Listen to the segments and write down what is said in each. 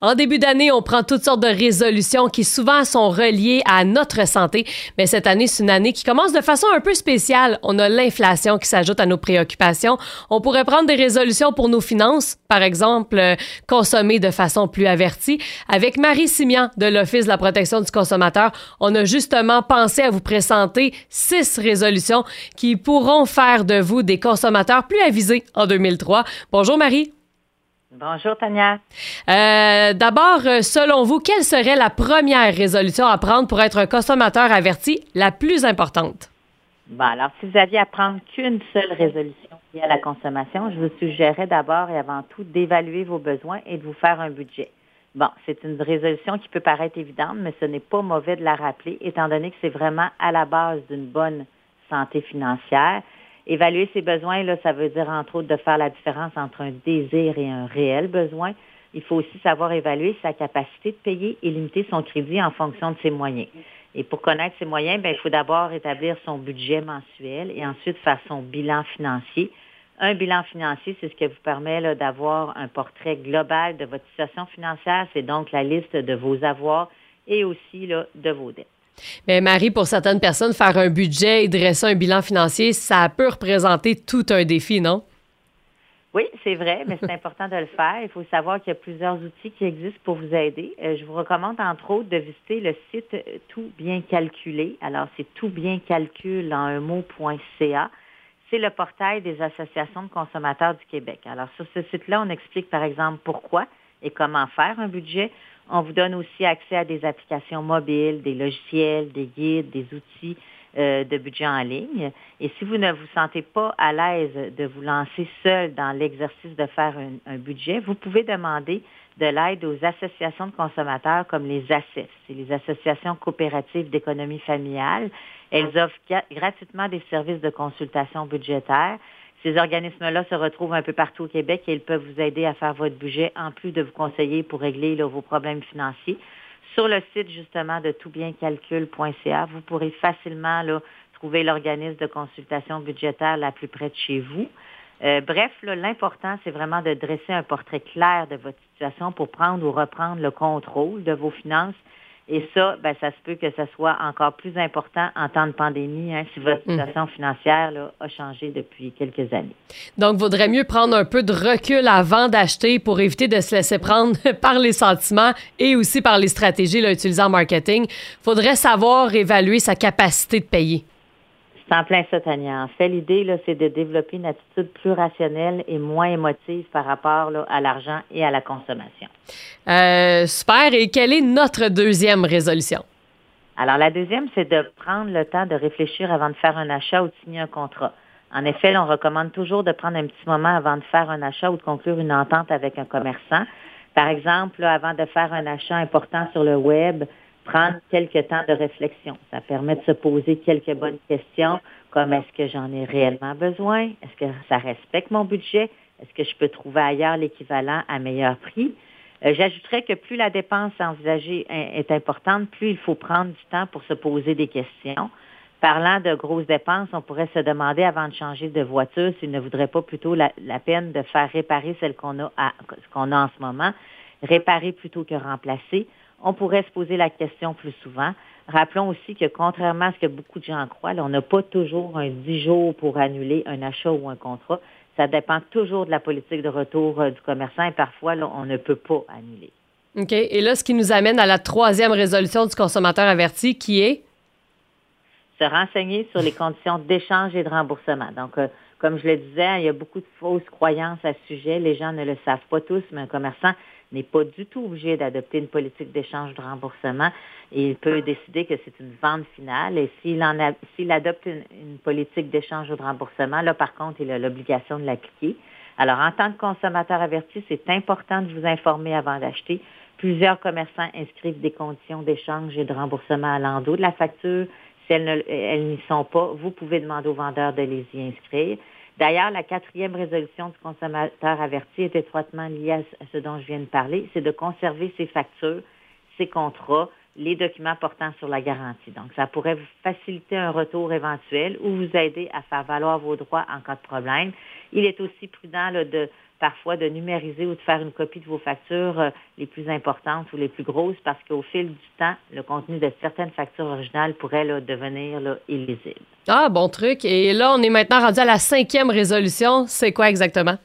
En début d'année, on prend toutes sortes de résolutions qui souvent sont reliées à notre santé. Mais cette année, c'est une année qui commence de façon un peu spéciale. On a l'inflation qui s'ajoute à nos préoccupations. On pourrait prendre des résolutions pour nos finances, par exemple, euh, consommer de façon plus avertie. Avec Marie Simian de l'Office de la protection du consommateur, on a justement pensé à vous présenter six résolutions qui pourront faire de vous des consommateurs plus avisés en 2003. Bonjour Marie. Bonjour, Tania. Euh, D'abord, euh, selon vous, quelle serait la première résolution à prendre pour être un consommateur averti la plus importante? Bon, alors, si vous aviez à prendre qu'une seule résolution liée à la consommation, je vous suggérerais d'abord et avant tout d'évaluer vos besoins et de vous faire un budget. Bon, c'est une résolution qui peut paraître évidente, mais ce n'est pas mauvais de la rappeler, étant donné que c'est vraiment à la base d'une bonne santé financière Évaluer ses besoins, ça veut dire entre autres de faire la différence entre un désir et un réel besoin. Il faut aussi savoir évaluer sa capacité de payer et limiter son crédit en fonction de ses moyens. Et pour connaître ses moyens, ben, il faut d'abord établir son budget mensuel et ensuite faire son bilan financier. Un bilan financier, c'est ce qui vous permet d'avoir un portrait global de votre situation financière. C'est donc la liste de vos avoirs et aussi de vos dettes. Mais Marie, pour certaines personnes, faire un budget et dresser un bilan financier, ça peut représenter tout un défi, non? Oui, c'est vrai, mais c'est important de le faire. Il faut savoir qu'il y a plusieurs outils qui existent pour vous aider. Euh, je vous recommande entre autres de visiter le site Tout bien calculé. Alors, c'est tout en un mot.ca. C'est le portail des associations de consommateurs du Québec. Alors, sur ce site-là, on explique par exemple pourquoi et comment faire un budget. On vous donne aussi accès à des applications mobiles, des logiciels, des guides, des outils euh, de budget en ligne. Et si vous ne vous sentez pas à l'aise de vous lancer seul dans l'exercice de faire un, budget, vous pouvez demander de l'aide aux associations de consommateurs comme les ACEF, c'est les associations coopératives d'économie familiale. Elles offrent gratuitement des services de consultation budgétaire. Ces organismes-là se retrouvent un peu partout au Québec et ils peuvent vous aider à faire votre budget en plus de vous conseiller pour régler vos problèmes financiers. Sur le site justement de toutbiencalcul.ca, vous pourrez facilement trouver l'organisme de consultation budgétaire la plus près de chez vous. Euh, bref, l'important, c'est vraiment de dresser un portrait clair de votre situation pour prendre ou reprendre le contrôle de vos finances et ça, ben, ça se peut que ce soit encore plus important en temps de pandémie, hein, si votre mhm. situation financière là, a changé depuis quelques années. Donc, vaudrait mieux prendre un peu de recul avant d'acheter pour éviter de se laisser prendre par les sentiments et aussi par les stratégies là, utilisées en marketing. faudrait savoir évaluer sa capacité de payer. C'est en plein ça, Tania. En fait, l'idée, là, c'est de développer une attitude plus rationnelle et moins émotive par rapport à l'argent et à la consommation. Euh, super. Et quelle est notre deuxième résolution? Alors, la deuxième, c'est de prendre le temps de réfléchir avant de faire un achat ou de signer un contrat. En effet, on recommande toujours de prendre un petit moment avant de faire un achat ou de conclure une entente avec un commerçant. Par exemple, avant de faire un achat important sur le web, prendre quelques temps de réflexion. Ça permet de se poser quelques bonnes questions comme est-ce que j'en ai réellement besoin? Est-ce que ça respecte mon budget? Est-ce que je peux trouver ailleurs l'équivalent à meilleur prix? Euh, j'ajouterais que plus la dépense envisagée est importante, plus il faut prendre du temps pour se poser des questions. Parlant de grosses dépenses, on pourrait se demander avant de changer de voiture s'il ne voudrait pas plutôt la, peine de faire réparer celle qu'on a, qu'on a en ce moment, réparer plutôt que remplacer on pourrait se poser la question plus souvent. Rappelons aussi que contrairement à ce que beaucoup de gens croient, on n'a pas toujours un 10 jours pour annuler un achat ou un contrat. Ça dépend toujours de la politique de retour euh, du commerçant et parfois, on ne peut pas annuler. OK. Et là, ce qui nous amène à la troisième résolution du consommateur averti qui est? Se renseigner sur les conditions d'échange et de remboursement. Donc, euh, comme je le disais, il y a beaucoup de fausses croyances à ce sujet. Les gens ne le savent pas tous, mais un commerçant n'est pas du tout obligé d'adopter une politique d'échange de remboursement il peut décider que c'est une vente finale. Et s'il adopte une, politique d'échange de remboursement, là, par contre, il a l'obligation de l'appliquer. Alors, en tant que consommateur averti, c'est important de vous informer avant d'acheter. Plusieurs commerçants inscrivent des conditions d'échange et de remboursement à l'endos de la facture. Si elles n'y sont pas, vous pouvez demander au vendeur de les y inscrire. D'ailleurs, la quatrième résolution du consommateur averti est étroitement liée à ce dont je viens de parler, c'est de conserver ses factures, ses contrats, les documents portant sur la garantie. Donc, ça pourrait vous faciliter un retour éventuel ou vous aider à faire valoir vos droits en cas de problème. Il est aussi prudent de parfois de numériser ou de faire une copie de vos factures euh, les plus importantes ou les plus grosses parce qu'au fil du temps, le contenu de certaines factures originales pourrait devenir illisible. Ah, bon truc. Et là, on est maintenant rendu à la cinquième résolution. C'est quoi exactement?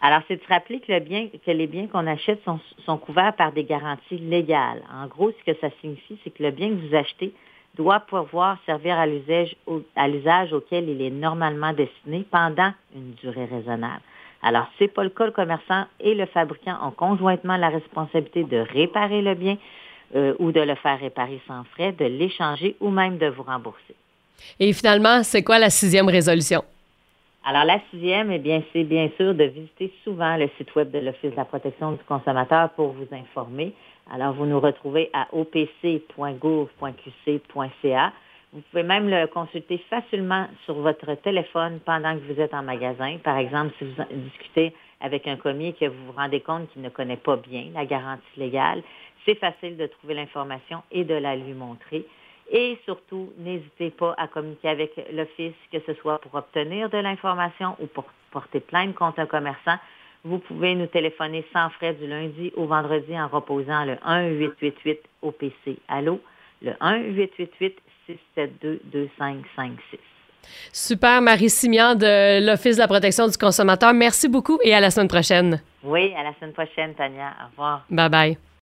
Alors, c'est de se rappeler que, le bien, que les biens qu'on achète sont, sont, couverts par des garanties légales. En gros, ce que ça signifie, c'est que le bien que vous achetez doit pouvoir servir à l'usage auquel il est normalement destiné pendant une durée raisonnable. Alors, c'est pas le cas. Le commerçant et le fabricant ont conjointement la responsabilité de réparer le bien euh, ou de le faire réparer sans frais, de l'échanger ou même de vous rembourser. Et finalement, c'est quoi la sixième résolution? Alors, la sixième, eh bien, c'est bien sûr de visiter souvent le site web de l'Office de la protection du consommateur pour vous informer. Alors, vous nous retrouvez à opc.gouv.qc.ca. Vous pouvez même le consulter facilement sur votre téléphone pendant que vous êtes en magasin. Par exemple, si vous discutez avec un commis que vous vous rendez compte qu'il ne connaît pas bien la garantie légale, c'est facile de trouver l'information et de la lui montrer. Et surtout, n'hésitez pas à communiquer avec l'Office, que ce soit pour obtenir de l'information ou pour porter plainte contre un commerçant. Vous pouvez nous téléphoner sans frais du lundi au vendredi en reposant le 1-888-OPC. Allô? Le 1-888-672-2556. Super, Marie Simian de l'Office de la protection du consommateur. Merci beaucoup et à la semaine prochaine. Oui, à la semaine prochaine, Tania. Au revoir. Bye bye.